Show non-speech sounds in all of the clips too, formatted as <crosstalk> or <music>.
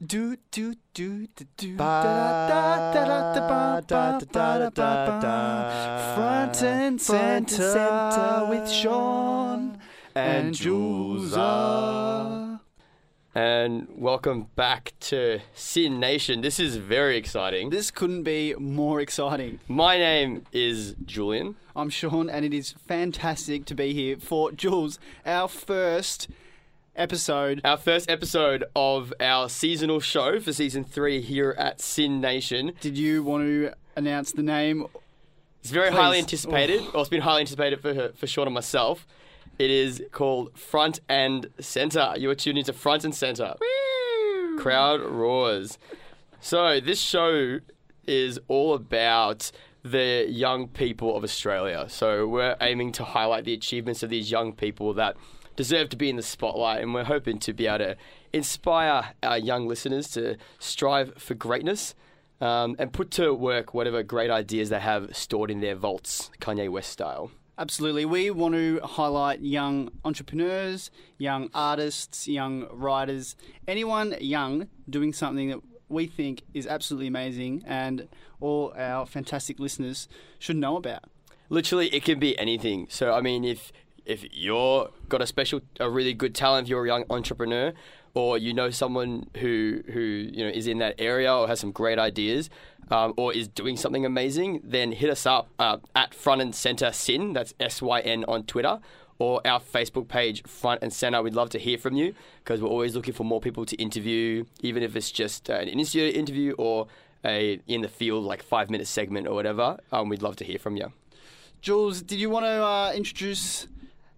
Do do do do do Ba- da da da da ba da- ba da- da- da- Front and center with Sean and Jules. And welcome back to SYN Nation. This is very exciting. This couldn't be more exciting. My name is Julian. I'm Sean, and it is fantastic to be here for Jules, our first episode. Our first episode of our seasonal show for season three here at SYN Nation. Did you want to announce the name? It's very Please. highly anticipated. Oh. Well, it's been highly anticipated for for Sean and myself. It is called Front and Center. You are tuned into Front and Center. Crowd roars. So this show is all about the young people of Australia. So we're aiming to highlight the achievements of these young people that deserve to be in the spotlight, and we're hoping to be able to inspire our young listeners to strive for greatness. Um, and put to work whatever great ideas they have stored in their vaults, Kanye West style. Absolutely. We want to highlight young entrepreneurs, young artists, young writers, anyone young doing something that we think is absolutely amazing and all our fantastic listeners should know about. literally it can be anything so i mean if if you're got a special a really good talent if you're a young entrepreneur or you know someone who who you know is in that area or has some great ideas um, or is doing something amazing then hit us up uh, at front and center SYN that's s-y-n on twitter or our facebook page front and center. We'd love to hear from you because we're always looking for more people to interview even if it's just an initiated interview or a in the field like five minute segment or whatever. Um, we'd love to hear from you. Jules, did you want to uh, introduce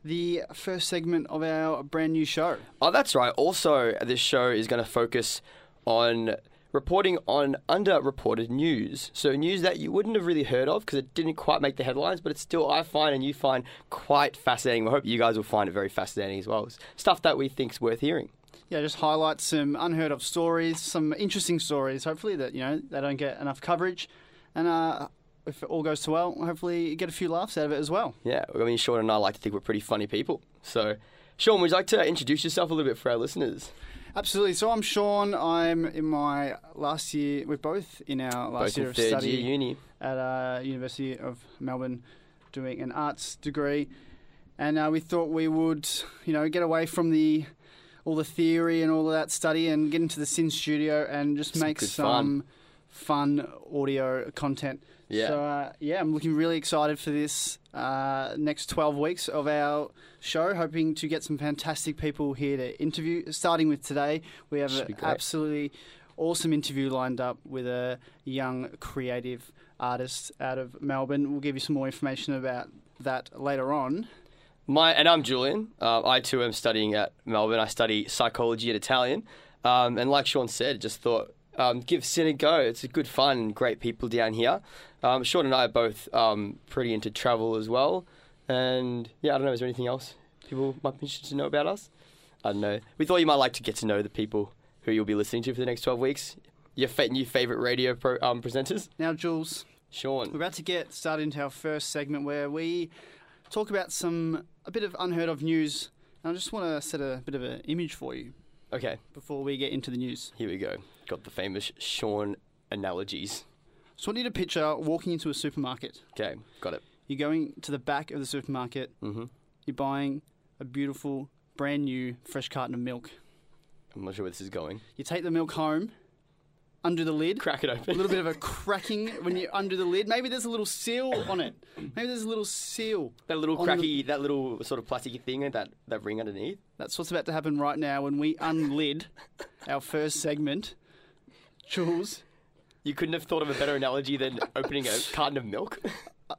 the first segment of our brand new show? Oh, that's right. Also, this show is going to focus on reporting on underreported news. So, news that you wouldn't have really heard of because it didn't quite make the headlines, but it's still, I find, and you find quite fascinating. We hope you guys will find it very fascinating as well. It's stuff that we think is worth hearing. Yeah, just highlight some unheard of stories, some interesting stories, hopefully that, you know, they don't get enough coverage. And uh, if it all goes to well, hopefully you get a few laughs out of it as well. Yeah, I mean, Sean and I like to think we're pretty funny people. So, Sean, would you like to introduce yourself a little bit for our listeners? Absolutely. So I'm Sean. I'm in my last year. We're both in our last Both year of third study year uni. at uh, University of Melbourne, doing an arts degree, and uh, we thought we would, you know, get away from the all the theory and all of that study and get into the SYN Studio and just Some make some fun audio content. Yeah. So uh, yeah, I'm looking really excited for this uh, next 12 weeks of our show. Hoping to get some fantastic people here to interview. Starting with today, we have an absolutely awesome interview lined up with a young creative artist out of Melbourne. We'll give you some more information about that later on. My and I'm Julian. Uh, I too am studying at Melbourne. I study psychology and Italian. Um, and like Sean said, just thought um, give SYN a go. It's a good fun and great people down here. Um, Sean and I are both um, pretty into travel as well. And yeah, I don't know. Is there anything else people might be interested to know about us? I don't know. We thought you might like to get to know the people who you'll be listening to for the next 12 weeks. Your fa- new favorite radio pro- um, presenters, Now, Jules, Sean. we're about to get started into our first segment where we talk about some a bit of unheard of news. And I just want to set a bit of an image for you Okay, before we get into the news. here we go. Got the famous Sean analogies. So I need a picture walking into a supermarket. Okay, got it. You're going to the back of the supermarket. hmm You're buying a beautiful, brand new, fresh carton of milk. I'm not sure where this is going. You take the milk home, undo the lid. Crack it open. A little bit of a <laughs> cracking when you undo the lid. Maybe there's a little seal on it. Maybe there's a little seal. that little on the- cracky, that little sort of plasticky thing, that that ring underneath. That's what's about to happen right now when we unlid our first segment. Jules, You couldn't have thought of a better analogy than opening a <laughs> carton of milk.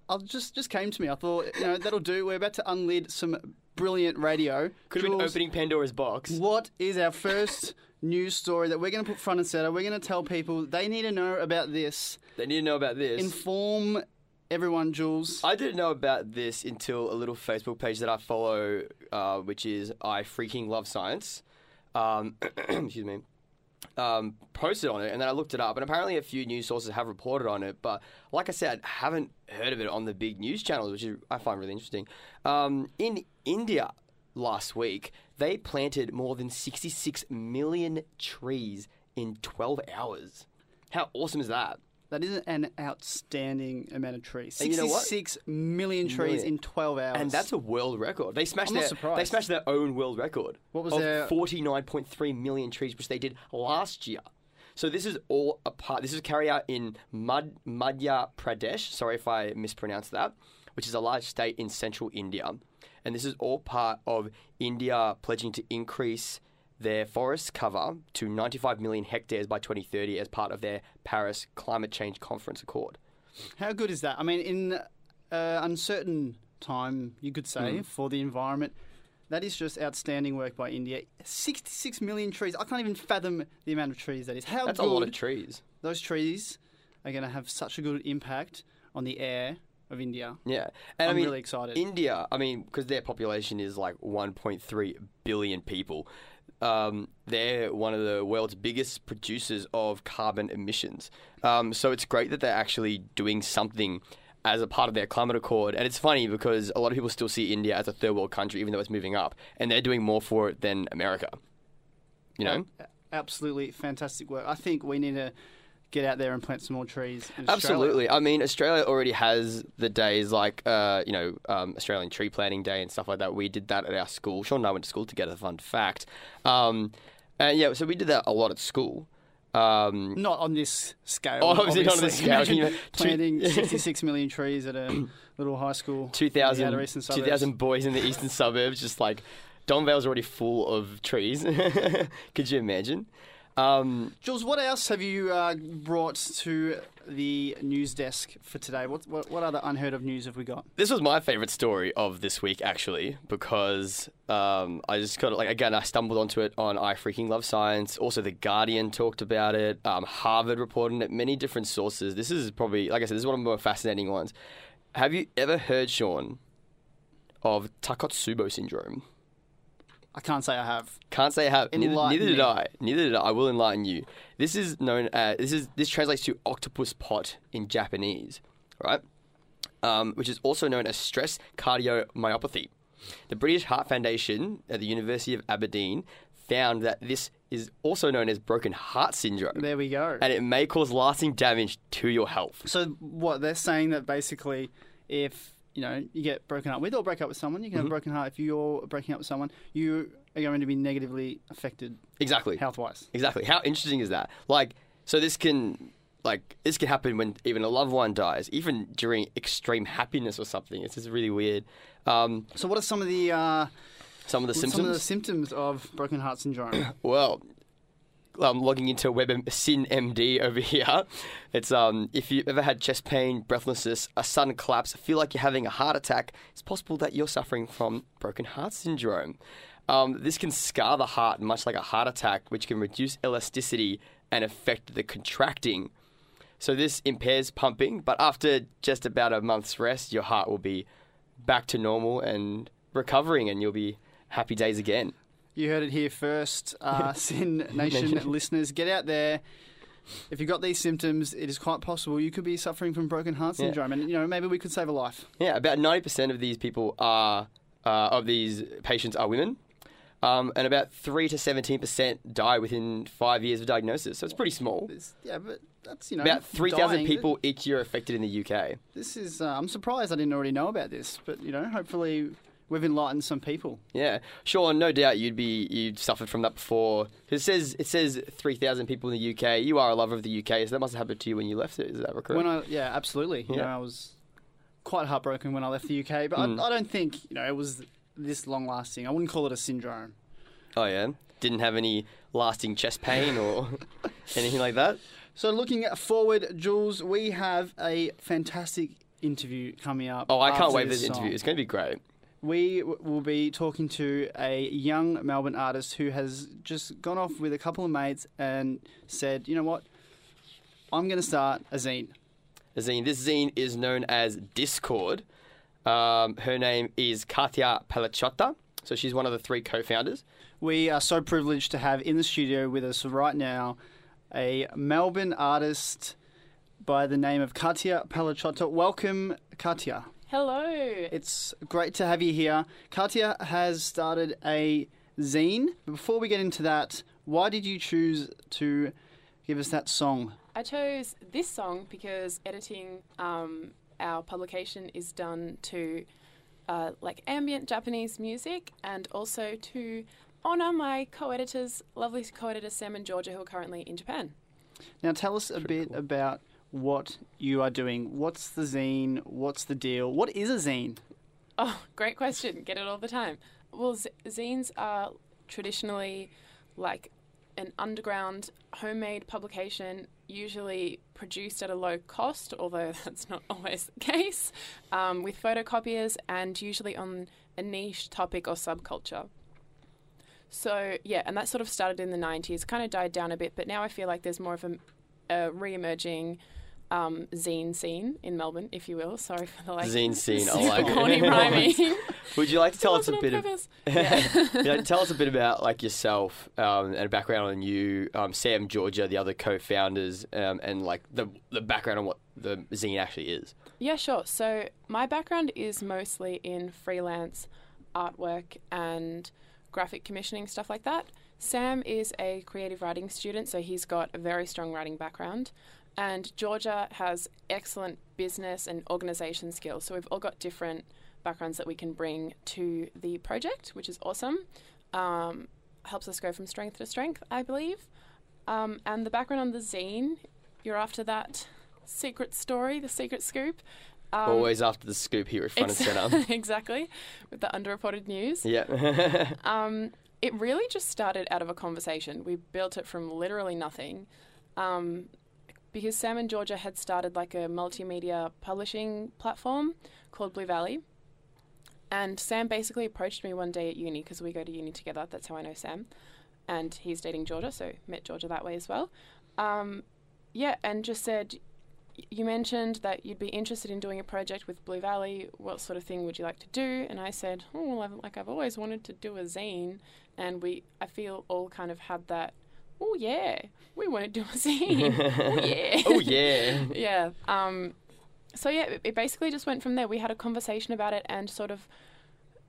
I, just just came to me. I thought, you know, that'll do. We're about to unlid some brilliant radio. Could have been opening Pandora's box. What is our first <laughs> news story that we're going to put front and center? We're going to tell people they need to know about this. They need to know about this. Inform everyone, Jules. I didn't know about this until a little Facebook page that I follow, uh, which is I freaking love science. Um, <clears throat> excuse me. Um, posted on it, and then I looked it up, and apparently a few news sources have reported on it. But like I said, haven't heard of it on the big news channels, which is, I find really interesting. Um, in India last week, they planted more than 66 million trees in 12 hours. How awesome is that? That is an outstanding amount of trees. And you know what? Sixty-six million trees Million. in 12 hours. And that's a world record. They smashed I'm not their surprised. they smashed their own world record. What was of their- 49.3 million trees, which they did last year. So this is all a part. This is carried out in Mad, Madhya Pradesh. Sorry if I mispronounced that. Which is a large state in central India, and this is all part of India pledging to increase their forest cover to 95 million hectares by 2030 as part of their Paris Climate Change Conference Accord. How good is that? I mean, in uh, uncertain time, you could say, Mm. for the environment, that is just outstanding work by India. 66 million trees. I can't even fathom the amount of trees that is. How That's a lot of trees. those trees are going to have such a good impact on the air of India. Yeah, and I'm I mean, really excited. India, I mean, because their population is like 1.3 billion people. Um, they're one of the world's biggest producers of carbon emissions. Um, so it's great that they're actually doing something as a part of their climate accord. And it's funny because a lot of people still see India as a third world country, even though it's moving up, and they're doing more for it than America. You know? Absolutely fantastic work. I think we need to get out there and plant some more trees. Absolutely. I mean, Australia already has the days like, uh, you know, um, Australian Tree Planting Day and stuff like that. We did that at our school. Sean and I went to school together, fun fact. Um, and yeah, so we did that a lot at school. Um, Not on this scale. Oh, obviously not on this scale. <laughs> Planting <laughs> 66 million trees at a little high school. in the 2,000, outer 2,000 boys in the eastern suburbs, just like Donvale's already full of trees. <laughs> Could you imagine? Um, Jules, what else have you uh, brought to the news desk for today? What, what what other unheard of news have we got? This was my favorite story of this week, actually, because um, I just got it. Like again, I stumbled onto it on I freaking love science. Also, the Guardian talked about it. Um, Harvard reported it. Many different sources. This is probably, like I said, this is one of the more fascinating ones. Have you ever heard, Sean, of Takotsubo syndrome? I can't say I have. Can't say I have. Neither, neither did me. I. Neither did I. I will enlighten you. This is known as this is this translates to octopus pot in Japanese, right? Um, which is also known as stress cardiomyopathy. The British Heart Foundation at the University of Aberdeen found that this is also known as broken heart syndrome, There we go. and it may cause lasting damage to your health. So what they're saying that basically, if you know you get broken up with or break up with someone, you can have a broken heart. If you're breaking up with someone, you are going to be negatively affected Exactly. health wise. Exactly. How interesting is that? Like, so this can, like, this can happen when even a loved one dies, even during extreme happiness or something. It's just really weird. Um, So what are some of the uh, some of the symptoms. some of the symptoms of broken heart syndrome? <coughs> Well, I'm logging into Web SYN MD over here. It's um, if you've ever had chest pain, breathlessness, a sudden collapse, feel like you're having a heart attack, it's possible that you're suffering from broken heart syndrome. Um, this can scar the heart, much like a heart attack, which can reduce elasticity and affect the contracting. So this impairs pumping, but after just about a month's rest, your heart will be back to normal and recovering, and you'll be happy days again. You heard it here first, uh, <laughs> SYN <laughs> Nation listeners. Get out there. If you've got these symptoms, it is quite possible you could be suffering from broken heart Yeah. syndrome, and you know maybe we could save a life. Yeah, about ninety percent of these people are uh, of these patients are women, um, and about three to seventeen percent die within five years of diagnosis. So it's pretty small. It's, yeah, but that's you know About three thousand people each year affected in the UK. This is. Uh, I'm surprised I didn't already know about this, but you know, hopefully we've enlightened some people. Yeah, Sean, no doubt you'd be you'd suffered from that before. It says it says three thousand people in the UK. You are a lover of the UK, so that must have happened to you when you left it. Is that correct? When I yeah, absolutely. You Yeah. know, I was quite heartbroken when I left the UK, but Mm. I, I don't think you know it was this long lasting. I wouldn't call it a syndrome. oh yeah, didn't have any lasting chest pain or <laughs> anything like that. So looking forward, Jules, we have a fantastic interview coming up. Oh, I can't wait for this interview. It's going to be great. We will be talking to a young Melbourne artist who has just gone off with a couple of mates and said, you know what, I'm going to start a zine. a zine. This zine is known as Discord. Um, her name is Katia Pellicciotta. So she's one of the three co-founders. We are so privileged to have in the studio with us right now a Melbourne artist by the name of Katia Pellicciotta. Welcome, Katia. Hello. It's great to have you here. Katia has started a zine. Before we get into that, Why did you choose to give us that song? I chose this song because editing um, our publication is done to uh, like ambient Japanese music and also to honour my co-editors, lovely co editor Sam and Georgia, who are currently in Japan. Now, tell us a Pretty bit cool. about what you are doing. What's the zine? What's the deal? What is a zine? Oh, great question. Get it all the time. Well, z- zines are traditionally like an underground homemade publication, usually produced at a low cost, although <laughs> that's not always the case, um, with photocopiers and usually on a niche topic or subculture. So, yeah, and that sort of started in the 90s, kind of died down a bit, but now I feel like there's more of a, a re emerging um, zine scene in Melbourne, if you will. Sorry for the like Zine <laughs> scene, I like corny <laughs> rhyming. Would you like to tell us a bit of <laughs> yeah. Yeah, tell us a bit about like yourself um, and a background on you, um, Sam, Georgia, the other co-founders, um, and like the the background on what the zine actually is. Yeah, sure. So my background is mostly in freelance artwork and graphic commissioning stuff like that. Sam is a creative writing student, so he's got a very strong writing background. And Georgia has excellent business and organization skills. So we've all got different backgrounds that we can bring to the project, which is awesome. Um, helps us go from strength to strength, I believe. Um, and the background on the zine, you're after that secret story, the secret scoop. Um, Always after the scoop here at front and center. <laughs> exactly, with the underreported news. yeah. <laughs> Um, it really just started out of a conversation. We built it from literally nothing. Um, because Sam and Georgia had started like a multimedia publishing platform called Blue Valley. And Sam basically approached me one day at uni because we go to uni together. That's how I know Sam. And he's dating Georgia, so met Georgia that way as well. Um, yeah, and just said, You mentioned that you'd be interested in doing a project with Blue Valley. What sort of thing would you like to do? And I said, Oh, well, I've, like I've always wanted to do a zine. And we, I feel, all kind of had that, Oh, yeah, we want to do a zine. <laughs> oh, yeah. oh yeah. <laughs> yeah. Um, so yeah, it, it basically just went from there. We had a conversation about it, and sort of,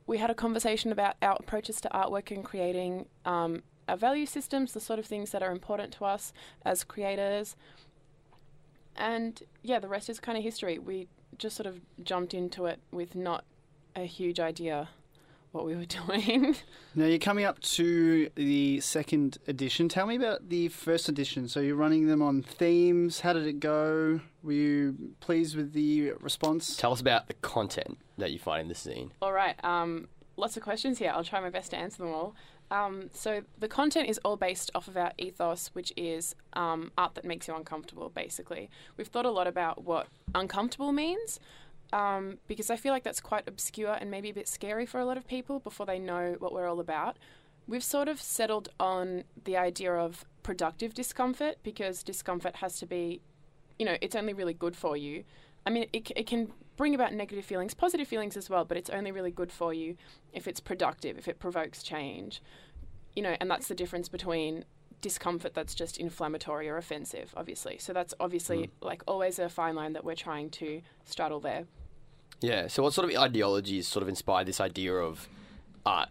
we had a conversation about our approaches to artwork and creating um, our value systems, the sort of things that are important to us as creators. And yeah, the rest is kind of history. We just sort of jumped into it with not a huge idea what we were <laughs> doing. Now you're coming up to the second edition. Tell me about the first edition. So you're running them on themes. How did it go? Were you pleased with the response? Tell us about the content that you find in the scene. All right. Um, lots of questions here. I'll try my best to answer them all. Um, so the content is all based off of our ethos, which is um, art that makes you uncomfortable. Basically, we've thought a lot about what uncomfortable means. Um, because I feel like that's quite obscure and maybe a bit scary for a lot of people before they know what we're all about. We've sort of settled on the idea of productive discomfort because discomfort has to be, you know, it's only really good for you. I mean, it, it can bring about negative feelings, positive feelings as well, but it's only really good for you if it's productive, if it provokes change. You know, and that's the difference between discomfort that's just inflammatory or offensive, obviously. So that's obviously like always a fine line that we're trying to straddle there. Yeah. So, what sort of ideologies sort of inspired this idea of art,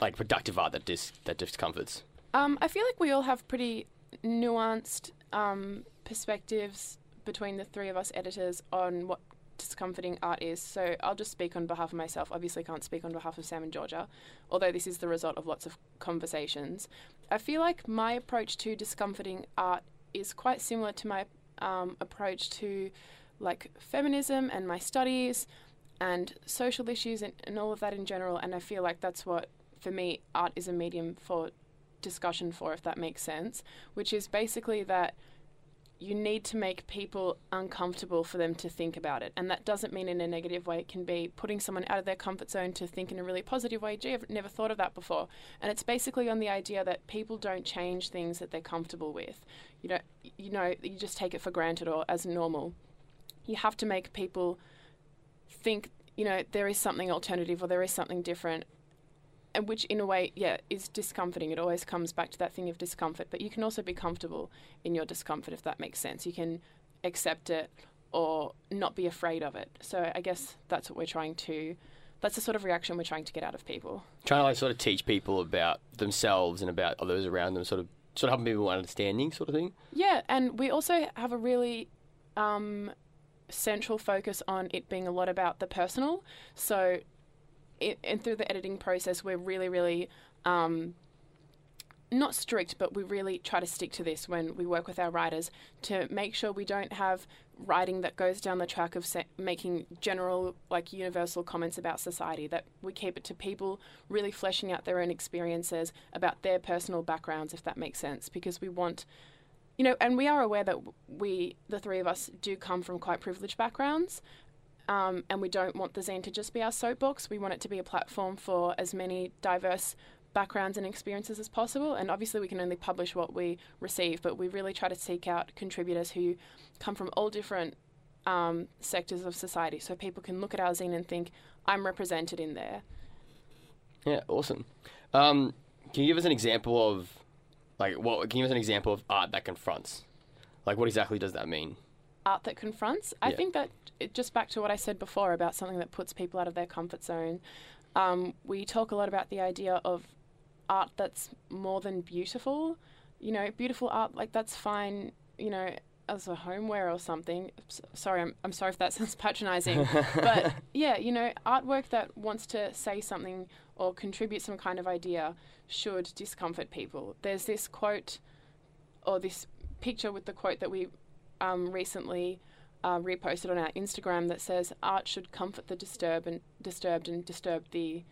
like productive art that dis that discomforts? Um, I feel like we all have pretty nuanced um, perspectives between the three of us editors on what discomforting art is. So I'll just speak on behalf of myself. Obviously, can't speak on behalf of Sam and Georgia, although this is the result of lots of conversations. I feel like my approach to discomforting art is quite similar to my um, approach to like feminism and my studies and social issues and, and all of that in general. And I feel like that's what, for me, art is a medium for discussion for, if that makes sense, which is basically that you need to make people uncomfortable for them to think about it. And that doesn't mean in a negative way. It can be putting someone out of their comfort zone to think in a really positive way. Gee, I've never thought of that before. And it's basically on the idea that people don't change things that they're comfortable with. You know, you know, you just take it for granted or as normal. You have to make people think, you know, there is something alternative or there is something different and which in a way yeah is discomforting it always comes back to that thing of discomfort but you can also be comfortable in your discomfort if that makes sense you can accept it or not be afraid of it so i guess that's what we're trying to that's the sort of reaction we're trying to get out of people Trying to like sort of teach people about themselves and about others around them, sort of sort of helping people understanding, sort of thing. Yeah, and we also have a really um, central focus on it being a lot about the personal. So, it, and through the editing process, we're really, really um, not strict, but we really try to stick to this when we work with our writers to make sure we don't have writing that goes down the track of se- making general, like universal comments about society. That we keep it to people really fleshing out their own experiences about their personal backgrounds, if that makes sense, because we want. You know, and we are aware that we, the three of us, do come from quite privileged backgrounds, um, and we don't want the zine to just be our soapbox. We want it to be a platform for as many diverse backgrounds and experiences as possible. And obviously, we can only publish what we receive, but we really try to seek out contributors who come from all different um, sectors of society, so people can look at our zine and think, "I'm represented in there." Yeah, awesome. Um, can you give us an example of, like, what? Can you give us an example of art that confronts? Like, what exactly does that mean? Art that confronts. I Yeah. think that it, just back to what I said before about something that puts people out of their comfort zone. Um, we talk a lot about the idea of art that's more than beautiful. You know, beautiful art like that's fine. You know, as a homeware or something. S- sorry, I'm, I'm sorry if that <laughs> sounds patronizing, but <laughs> yeah, you know, artwork that wants to say something or contribute some kind of idea should discomfort people. There's this quote or this picture with the quote that we um, recently uh, reposted on our Instagram that says art should comfort the disturbed and disturbed and disturb the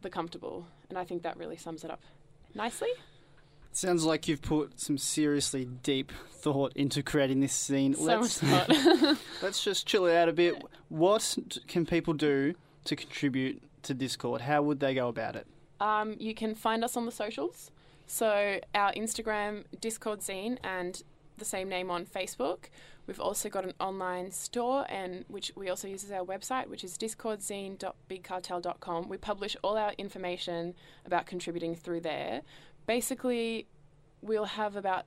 the comfortable, and I think that really sums it up nicely. Sounds like you've put some seriously deep thought into creating this scene. So let's much thought. <laughs> <laughs> let's just chill it out a bit. What can people do to contribute to Discord? How would they go about it? Um, you can find us on the socials. So our Instagram, Discord Zine, and the same name on Facebook. We've also got an online store, and which we also use as our website, which is discordzine.bigcartel.com. We publish all our information about contributing through there. Basically, we'll have about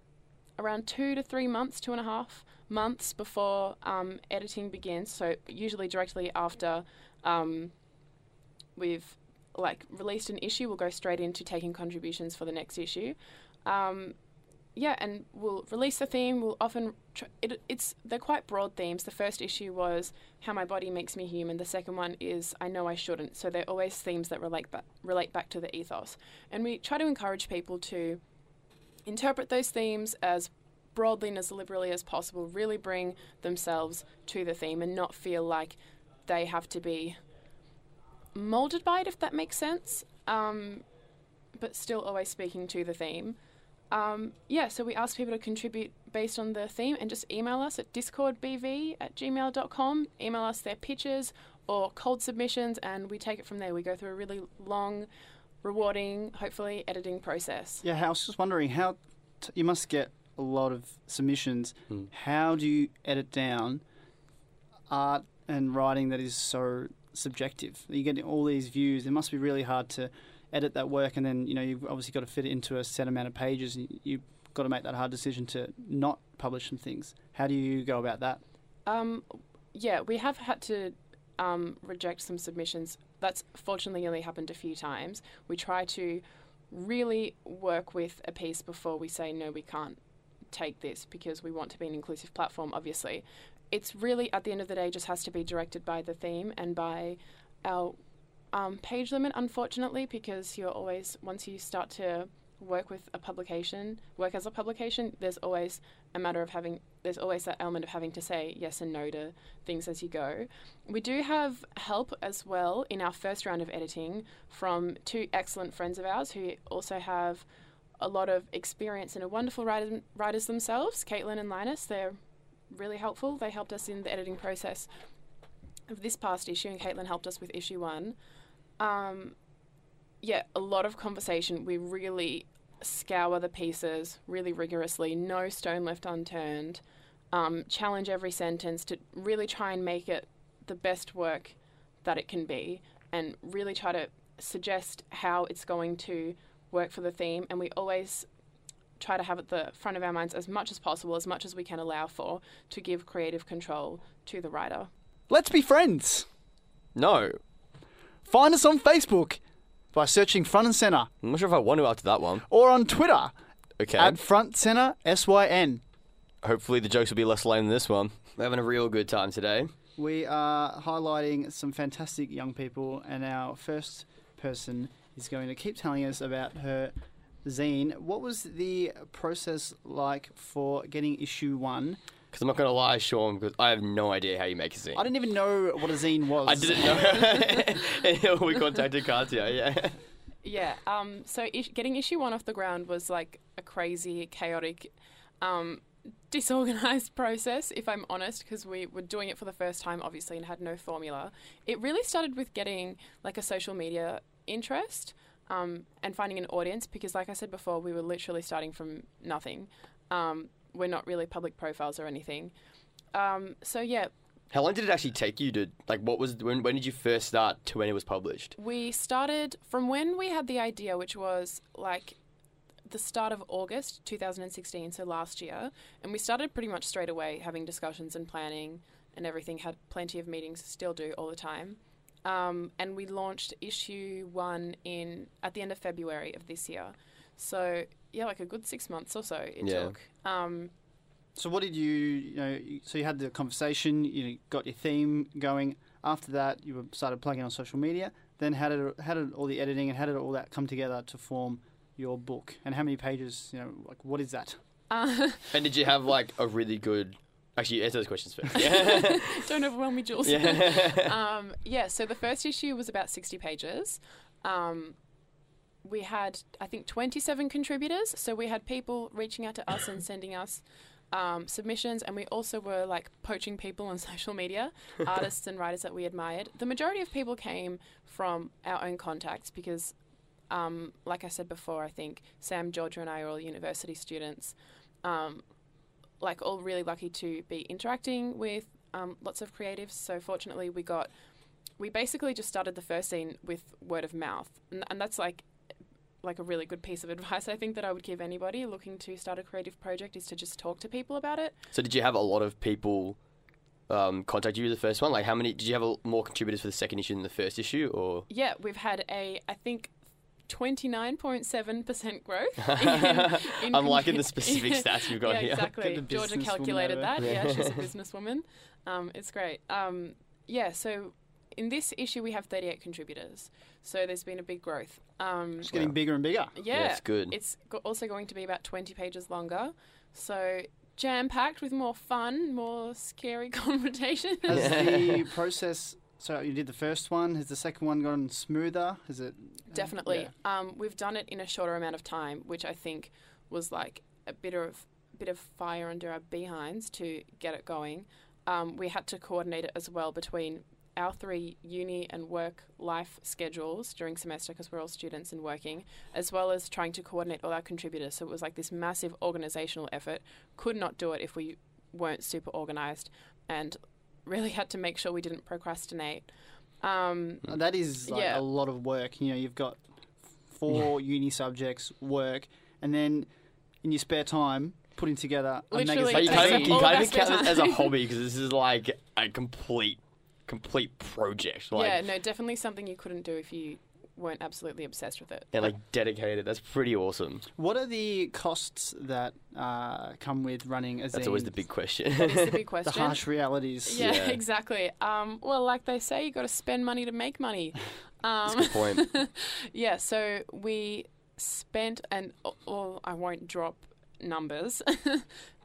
around two to three months, two and a half months before um, editing begins. So usually directly after um, we've like released an issue, we'll go straight into taking contributions for the next issue. Um, yeah, and we'll release the theme. We'll often tr- it, it's they're quite broad themes. The first issue was how my body makes me human. The second one is I know I shouldn't. So they're always themes that relate back relate back to the ethos, and we try to encourage people to interpret those themes as broadly and as liberally as possible. Really bring themselves to the theme and not feel like they have to be molded by it, if that makes sense. Um, but still always speaking to the theme. Um, yeah, so we ask people to contribute based on the theme and just email us at discordbv at gmail.com. Email us their pictures or cold submissions, and we take it from there. We go through a really long, rewarding, hopefully, editing process. Yeah, I was just wondering how t- you must get a lot of submissions. Hmm. How do you edit down art and writing that is so subjective? You get all these views. It must be really hard to edit that work, and then you know you've obviously got to fit it into a set amount of pages. You've got to make that hard decision to not publish some things. How do you go about that? Um, yeah, we have had to um, reject some submissions. That's fortunately only happened a few times. We try to really work with a piece before we say, no, we can't take this because we want to be an inclusive platform, obviously. It's really, at the end of the day, just has to be directed by the theme and by our um, page limit, unfortunately, because you're always, once you start to work with a publication, work as a publication, there's always a matter of having, there's always that element of having to say yes and no to things as you go. We do have help as well in our first round of editing from two excellent friends of ours who also have a lot of experience and are wonderful writer, writers themselves, Caitlin and Linus. They're really helpful. They helped us in the editing process of this past issue, and Caitlin helped us with issue one. Um, yeah, a lot of conversation. We really scour the pieces really rigorously, no stone left unturned. Um, challenge every sentence to really try and make it the best work that it can be, and really try to suggest how it's going to work for the theme. And we always try to have at the front of our minds as much as possible, as much as we can allow for, to give creative control to the writer. Let's be friends. No, Find us on Facebook by searching Front and Center I'm not sure if I want to after that one. or on Twitter Okay. At front center, S Y N. Hopefully the jokes will be less lame than this one. We're having a real good time today. We are highlighting some fantastic young people, and our first person is going to keep telling us about her zine. What was the process like for getting issue one? Because I'm not going to lie, Sean, because I have no idea how you make a zine. I didn't even know what a zine was. I didn't know. Until <laughs> <laughs> we contacted Katia, yeah. Yeah. Um, so ish- getting issue one off the ground was like a crazy, chaotic, um, disorganized <laughs> process, if I'm honest, because we were doing it for the first time, obviously, and had no formula. It really started with getting like a social media interest um, and finding an audience, because, like I said before, we were literally starting from nothing. Um, we're not really public profiles or anything. Um, so yeah, How long did it actually take you to, like, what was, when, when did you first start to when it was published? We started from when we had the idea, which was like the start of August 2016, so last year, and we started pretty much straight away having discussions and planning and everything. Had plenty of meetings, still do all the time, um, and we launched issue one in at the end of February of this year. So yeah, like a good six months or so it Yeah. took. Um, So what did you, you know, so you had the conversation, you got your theme going. After that, you started plugging on social media. Then how did, how did all the editing and how did all that come together to form your book? And how many pages, you know, like what is that? uh, <laughs> And did you have, like, a really good, actually, answer those questions first. Yeah. <laughs> <laughs> don't overwhelm me, Jules. yeah. um, yeah, so the first issue was about 60 pages. Um, we had, I think, 27 contributors. So we had people reaching out to us and <coughs> sending us um, submissions, and we also were like poaching people on <laughs> social media, <laughs> artists and writers that we admired. The majority of people came from our own contacts because, um, like I said before, I think Sam, Georgia, and I are all university students. Um, like all really lucky to be interacting with um, lots of creatives. So fortunately, we got we basically just started the first scene with word of mouth, and, and that's like like a really good piece of advice I think that I would give anybody looking to start a creative project is to just talk to people about it. So did you have a lot of people um, contact you with the first one? Like, how many, did you have a, more contributors for the second issue than the first issue, or? Yeah, we've had a I think. 29.7% growth. <laughs> In, in I'm liking the specific <laughs> stats you've got yeah, here. exactly. Georgia calculated that. Yeah. Yeah, she's a <laughs> businesswoman. Um, it's great. Um, yeah, so in this issue we have 38 contributors. So there's been a big growth. Um, It's getting Wow. bigger and bigger. yeah, That's good. It's also going to be about 20 pages longer. So jam packed with more fun, more scary <laughs> confrontation. Has <laughs> the process, so you did the first one, has the second one gone smoother? Has it? Definitely. Yeah. Um, we've done it in a shorter amount of time, which I think was like a bit of bit of fire under our behinds to get it going. Um, we had to coordinate it as well between our three uni and work life schedules during semester because we're all students and working, as well as trying to coordinate all our contributors. So it was like this massive organizational effort. Could not do it if we weren't super organized, and really had to make sure we didn't procrastinate. Um, That is like Yeah. a lot of work. You know, you've got <laughs> four uni subjects, work, and then in your spare time, putting together a Literally, But you It can't takes even, you can't of even count this as a hobby because this is like a complete, complete project. Like, yeah, no, definitely something you couldn't do if you weren't absolutely obsessed with it. and like dedicated. That's pretty awesome. What are the costs that uh, come with running a That's always the big question. That is the big <laughs> question. the harsh realities. yeah, Yeah. exactly. Um, well, like they say, you got to spend money to make money. <laughs> That's a Um, good point. <laughs> yeah, so we spent, and well, I won't drop numbers,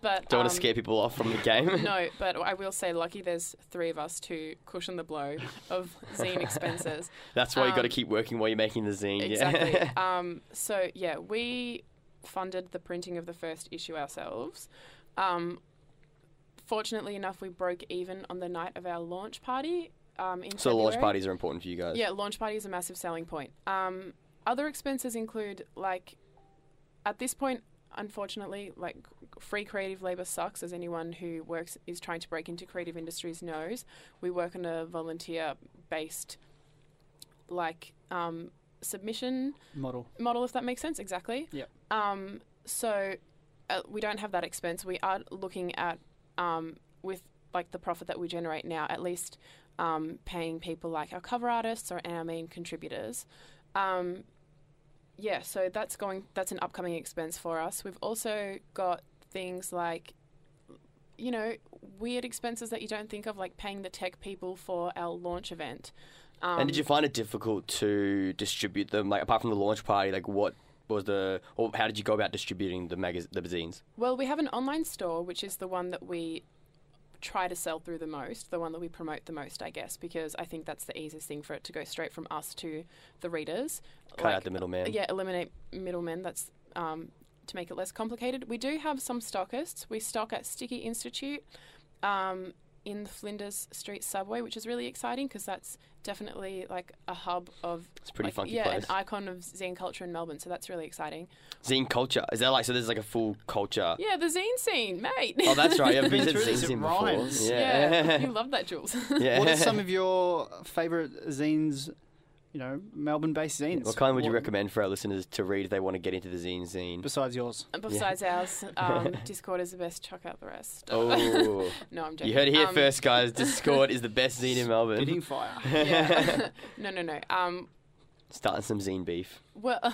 but Don't want um, to scare people off from the game. <laughs> No, but I will say, lucky there's three of us to cushion the blow of zine expenses. <laughs> That's why you got to Um, keep working while you're making the zine. Exactly. Yeah. <laughs> um, so yeah, we funded the printing of the first issue ourselves. Um, fortunately enough, we broke even on the night of our launch party. Um, in so launch parties are important for you guys. Yeah, launch party is a massive selling point. Um, other expenses include like, at this point, unfortunately, like free creative labor sucks. As anyone who works is trying to break into creative industries knows, we work on a volunteer-based, like, um, submission Model. model, if that makes sense. Exactly. Yep. Um, so uh, we don't have that expense. We are looking at um, with like the profit that we generate now, at least um, paying people like our cover artists or our main contributors. Um, yeah, so that's going. That's an upcoming expense for us. We've also got things like, you know, weird expenses that you don't think of, like paying the tech people for our launch event. Um, and did you find it difficult to distribute them? Like apart from the launch party, like what was the or how did you go about distributing the magaz- the zines? Well, we have an online store, which is the one that we try to sell through the most, the one that we promote the most, I guess, because I think that's the easiest thing for it to go straight from us to the readers. Cut out the middleman. Yeah, eliminate middlemen. That's um, to make it less complicated. We do have some stockists. We stock at Sticky Institute um, in the Flinders Street subway, which is really exciting because that's definitely like a hub of It's pretty like, funky yeah, place. an icon of zine culture in Melbourne. So that's really exciting. Zine culture is that like so? There's like a full culture. Yeah, the zine scene, mate. Oh, that's right. You've been to through <laughs> zine it scene before. rhymes. yeah, <laughs> you love that, Jules. yeah. What are some of your favourite zines? You know, Melbourne-based zines. What kind would you recommend for our listeners to read if they want to get into the zine scene? besides yours? Besides ours, <laughs> um, Discord is the best. Chuck out the rest. Oh, <laughs> no, I'm joking. you heard it here Um, first, guys. <laughs> Discord is the best zine in Melbourne. Spitting fire. Yeah. no, no, no. Um, Starting some zine beef. well,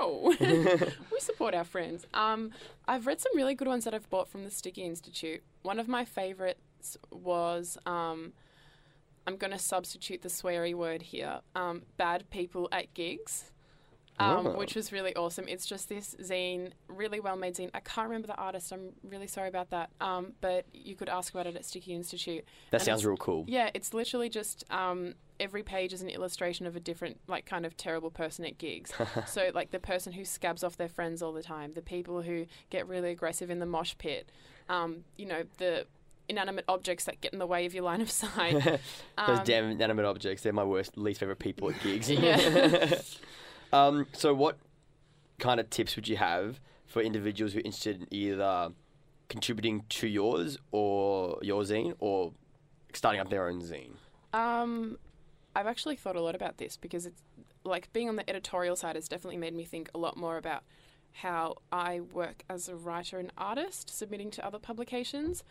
no. we support our friends. Um, I've read some really good ones that I've bought from the Sticky Institute. One of my favorites was. Um, I'm going to substitute the sweary word here. Um, bad people at gigs. Um, Oh. Which was really awesome. It's just this zine, really well made zine. I can't remember the artist. I'm really sorry about that. Um, but you could ask about it at Sticky Institute. That And sounds real cool. Yeah, it's literally just um, every page is an illustration of a different, like, kind of terrible person at gigs. <laughs> so, like, the person who scabs off their friends all the time, the people who get really aggressive in the mosh pit, um, you know, the inanimate objects that get in the way of your line of sight. <laughs> Those Um, damn inanimate objects, they're my worst, least favorite people at gigs. <laughs> Yeah. <laughs> um, so, what kind of tips would you have for individuals who are interested in either contributing to yours or your zine or starting up their own zine? Um, I've actually thought a lot about this because it's like being on the editorial side has definitely made me think a lot more about how I work as a writer and artist submitting to other publications.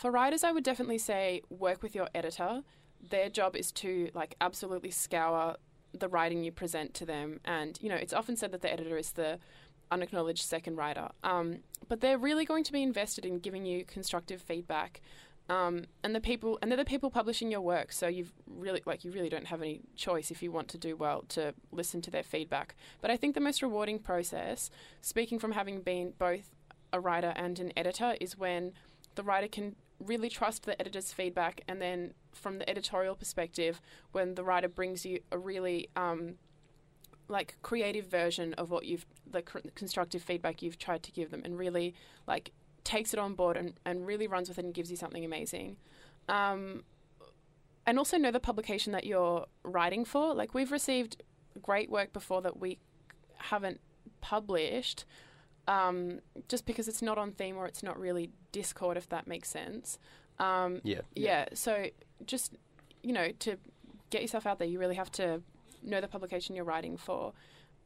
For writers, I would definitely say work with your editor. Their job is to like absolutely scour the writing you present to them, and you know it's often said that the editor is the unacknowledged second writer. Um, but they're really going to be invested in giving you constructive feedback um, and the people and they're the people publishing your work so you've really like you really don't have any choice if you want to do well to listen to their feedback but i think the most rewarding process speaking from having been both a writer and an editor is when the writer can really trust the editor's feedback and then from the editorial perspective when the writer brings you a really um, like creative version of what you've the cr- constructive feedback you've tried to give them and really like takes it on board and, and really runs with it and gives you something amazing. Um, and also know the publication that you're writing for. Like we've received great work before that we haven't published um, just because it's not on theme or it's not really Discord, if that makes sense. Um, Yeah. yeah, so just, you know, to get yourself out there, you really have to know the publication you're writing for.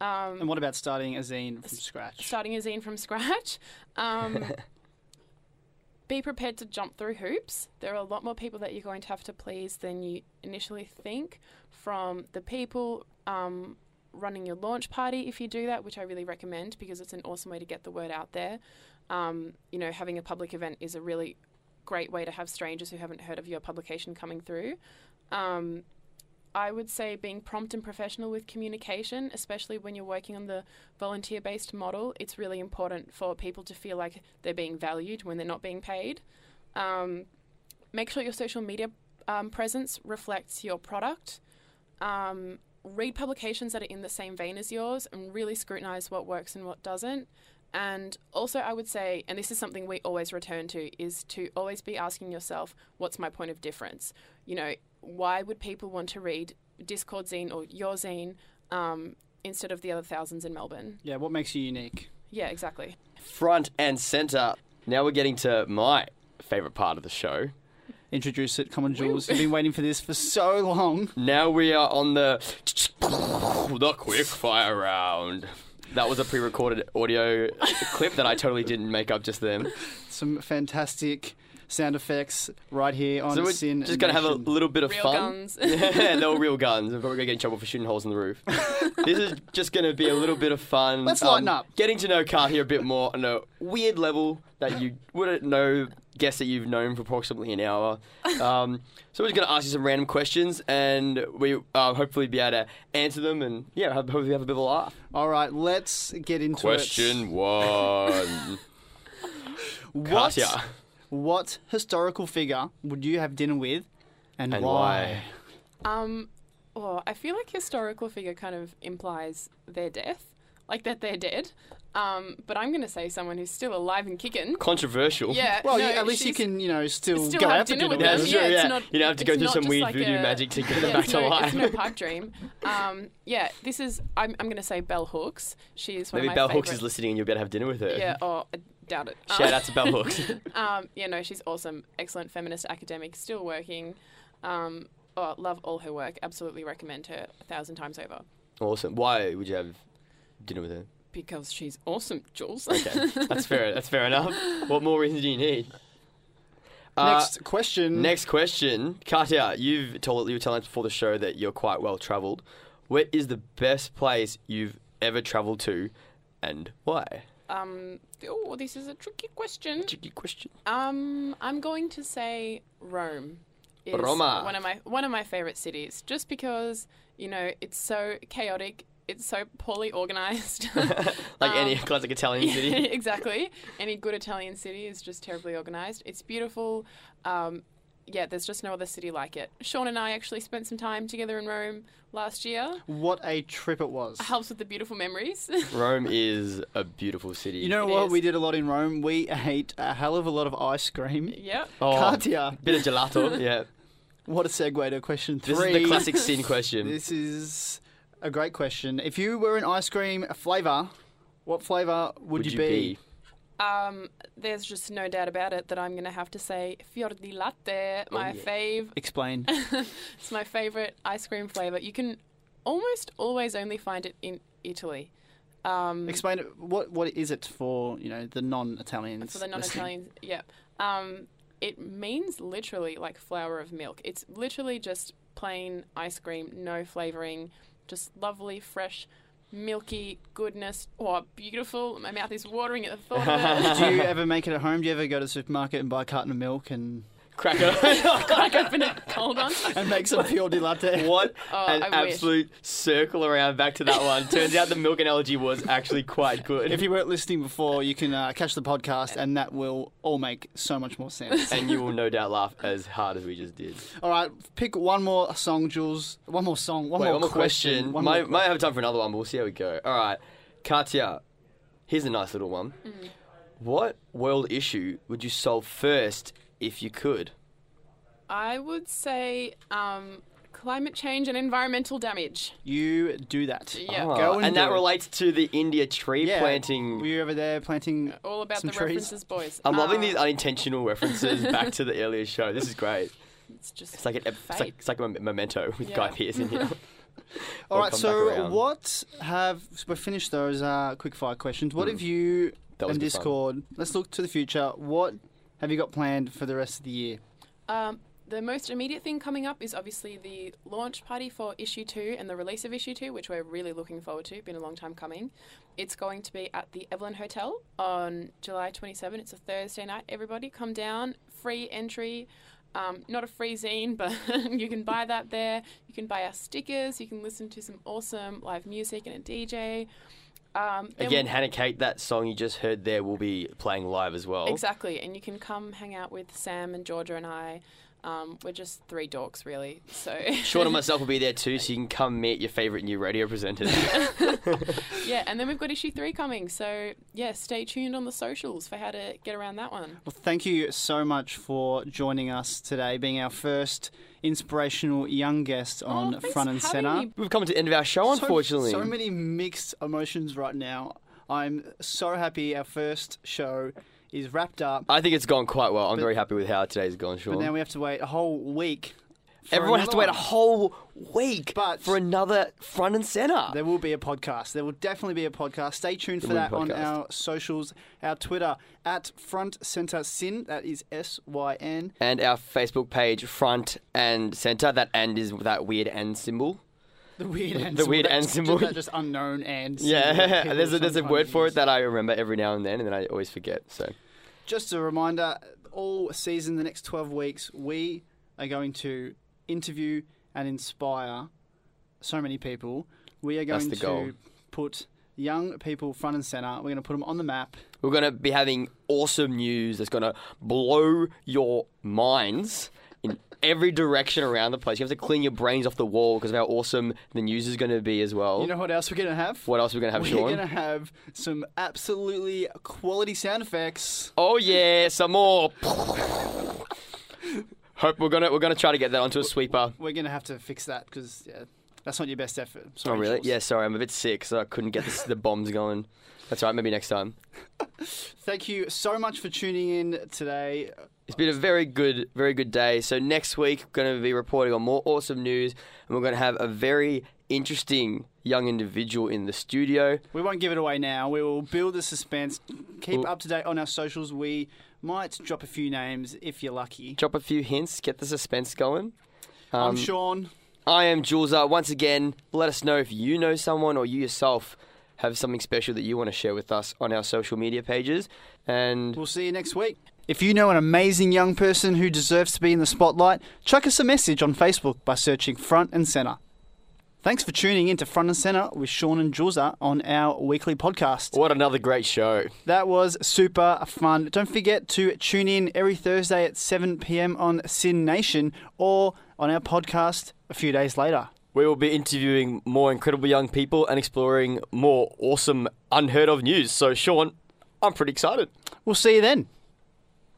Um, And what about starting a zine from scratch? starting a zine from scratch. Um, <laughs> be prepared to jump through hoops. There are a lot more people that you're going to have to please than you initially think. From the people um, running your launch party, if you do that, which I really recommend because it's an awesome way to get the word out there. Um, you know, having a public event is a really great way to have strangers who haven't heard of your publication coming through. Um, I would say being prompt and professional with communication, especially when you're working on the volunteer based model, it's really important for people to feel like they're being valued when they're not being paid. Um, make sure your social media um, presence reflects your product. Um, read publications that are in the same vein as yours and really scrutinize what works and what doesn't. And also, I would say, and this is something we always return to, is to always be asking yourself, what's my point of difference? You know, why would people want to read Discord zine or your zine um, instead of the other thousands in Melbourne? Yeah, what makes you unique? Yeah, exactly. Front and center. Now we're getting to my favorite part of the show. Introduce it. Come on, Jules. You've <laughs> been waiting for this for so long. Now we are on the the quick fire round. That was a pre-recorded audio clip that I totally didn't make up just then. Some fantastic sound effects right here on So we're SYN just gonna have a little bit of Real fun. guns. <laughs> yeah, they're all real <laughs> guns. We're probably gonna get in trouble for shooting holes in the roof. this is just gonna be a little bit of fun. um, Let's lighten up. Getting to know Katia a bit more on a weird level that you wouldn't know. Guess that you've known for approximately an hour. Um, <laughs> so we're just gonna ask you some random questions, and we uh, hopefully be able to answer them, and yeah, have- hopefully have a bit of a laugh. All right, let's get into it. Question one. it. <laughs> What, Katia. what historical figure would you have dinner with, and, And why? why? Um, well, I feel like historical figure kind of implies their death, like that they're dead. Um, but I'm going to say someone who's still alive and kicking. Controversial. Yeah. Well, no, you, at least you can, you know, still, still go have out to dinner dinner with with them. her. Yeah, yeah. not- You don't have to go through some weird like voodoo a- magic to get <laughs> them back to no, life. It's no pipe dream. Um, yeah, this is. I'm, I'm going to say Bell Hooks. She is one Maybe of my Bell favorite. Hooks is listening, and you'll be able to have dinner with her. Yeah. Oh, I doubt it. Shout Um, out to Bell <laughs> Hooks. Um, yeah, no, she's awesome. Excellent feminist academic, still working. Um, oh, love all her work. Absolutely recommend her a thousand times over. awesome. Why would you have dinner with her? Because she's awesome, Jules. Okay, that's fair. That's fair enough. What more reason do you need? Uh, Next question. next question, Katia. You've told you were telling us before the show that you're quite well travelled. Where is the best place you've ever travelled to, and why? um, oh, this is a tricky question. Tricky question. Um, I'm going to say Rome. Is Roma. One of my one of my favorite cities, just because you know it's so chaotic. It's so poorly organized. <laughs> <laughs> like any Um, classic Italian Yeah, city. <laughs> exactly. Any good Italian city is just terribly organized. It's beautiful. Um, yeah, there's just no other city like it. Sean and I actually spent some time together in Rome last year. What a trip it was. Helps with the beautiful memories. Rome is a beautiful city. You know It what is. we did a lot in Rome? We ate a hell of a lot of ice cream. yep. oh, Katia, bit of gelato. yeah, what a segue to question three. this is the classic SYN question. This is a great question. If you were an ice cream flavour, what flavour would, you, be? Um, there's just no doubt about it that I'm going to have to say fior di latte, my yeah. fave. Explain. <laughs> It's my favorite ice cream flavor. You can almost always only find it in Italy. Um, Explain it. What what is it for? You know the non-Italians. for the non-Italians, yeah. Um, it means literally like flour of milk. It's literally just plain ice cream, no flavoring, just lovely, fresh, milky goodness. Oh, beautiful! My mouth is watering at the thought of it. <laughs> Do you ever make it at home? Do you ever go to the supermarket and buy a carton of milk and, Crack it. <laughs> Crack open a cold one. and make some fior di latte? What Oh, an I wish. absolute circle around back to that one. Turns out the milk analogy was actually quite good. If you weren't listening before, you can uh, catch the podcast, and that will all make so much more sense. <laughs> and you will no doubt laugh as hard as we just did. all right, pick one more song, Jules. One more song. One Wait, more one more question. One might, more might have time for another one, but we'll see how we go. All right, Katia, here's a nice little one. Mm. What world issue would you solve first if you could? I would say um, climate change and environmental damage. You do that. Yeah. Ah, Go and and do that it. relates to the India tree Yeah. planting. Were you over there planting? All about Some the trees. references, boys. I'm loving Uh, these unintentional references back to the <laughs> earlier show. This is great. It's just It's like, an, it's like, it's like a memento with Guy Yeah. Pearce in here. <laughs> <laughs> All I'll right. come So, around. what have so we finished those uh, quick fire questions? What Mm. have you That was and good fun. Discord? Let's look to the future. What have you got planned for the rest of the year? Um, the most immediate thing coming up is obviously the launch party for issue two and the release of issue two, which we're really looking forward to. Been a long time coming. It's going to be at the Evelyn Hotel on July 27. It's a Thursday night. Everybody come down, free entry. Um, not a free zine, <laughs> but you can buy that there. You can buy our stickers. You can listen to some awesome live music and a DJ. Um, Again, Hannah Kate, that song you just heard there will be playing live as well. Exactly, and you can come hang out with Sam and Georgia and I. Um, we're just three dorks, really. So Sean and myself <laughs> will be there too, so you can come meet your favourite new radio presenters. <laughs> yeah, and then we've got issue three coming. So yeah, stay tuned on the socials for how to get around that one. Well, thank you so much for joining us today, being our first inspirational young guest on Oh, Front and Center. me. We've come to the end of our show, So- unfortunately. So, many mixed emotions right now. I'm so happy our first show is wrapped up, I think it's gone quite well. I'm But- very happy with how today's gone, Sean. but now we have to wait a whole week for Everyone has to another wait a one. whole week But- for another front and center. There will be a podcast. There will definitely be a podcast. Stay tuned for that on podcast. our socials, our Twitter at Front Center SYN. That is S Y N. and our Facebook page, front and center. That and is that weird and symbol. The weird and The weird and symbol. That just unknown and <laughs> symbol that Yeah, people there's a, there's a sometimes word for use. it that I remember every now and then, and then I always forget. So Just a reminder: all season, the next twelve weeks, we are going to interview and inspire so many people. We are That's going the to goal. put young people front and center. We're going to put them on the map. we're gonna be having awesome news that's gonna blow your minds in every direction around the place. You have to clean your brains off the wall because of how awesome the news is gonna be as well. You know what else we're going to have? what else we're we gonna have, We're Sean? going to have some absolutely quality sound effects. Oh yeah, some more. Hope we're gonna we're gonna try to get that onto a sweeper. We're going to have to fix that because yeah, that's not your best effort. Oh Sorry, really? Jules. Yeah, sorry, I'm a bit sick, so I couldn't get this, the bombs going. That's all right. Maybe next time. <laughs> Thank you so much for tuning in today. It's been a very good, very good day. So next week, we're going to be reporting on more awesome news, and we're going to have a very interesting young individual in the studio. We won't give it away now. We will build the suspense. Keep Well- up to date on our socials. We might drop a few names if you're lucky. Drop a few hints, get the suspense going. I'm Um, Sean. I am Julza. Once again, let us know if you know someone or you yourself have something special that you want to share with us on our social media pages. And We'll see you next week. If you know an amazing young person who deserves to be in the spotlight, chuck us a message on Facebook by searching Front and Center. Thanks for tuning in to Front and Center with Sean and Julza on our weekly podcast. what another great show! That was super fun. Don't forget to tune in every Thursday at 7 p.m. on SYN Nation or on our podcast a few days later. We will be interviewing more incredible young people and exploring more awesome, unheard of news. So, Sean, I'm pretty excited. We'll see you then.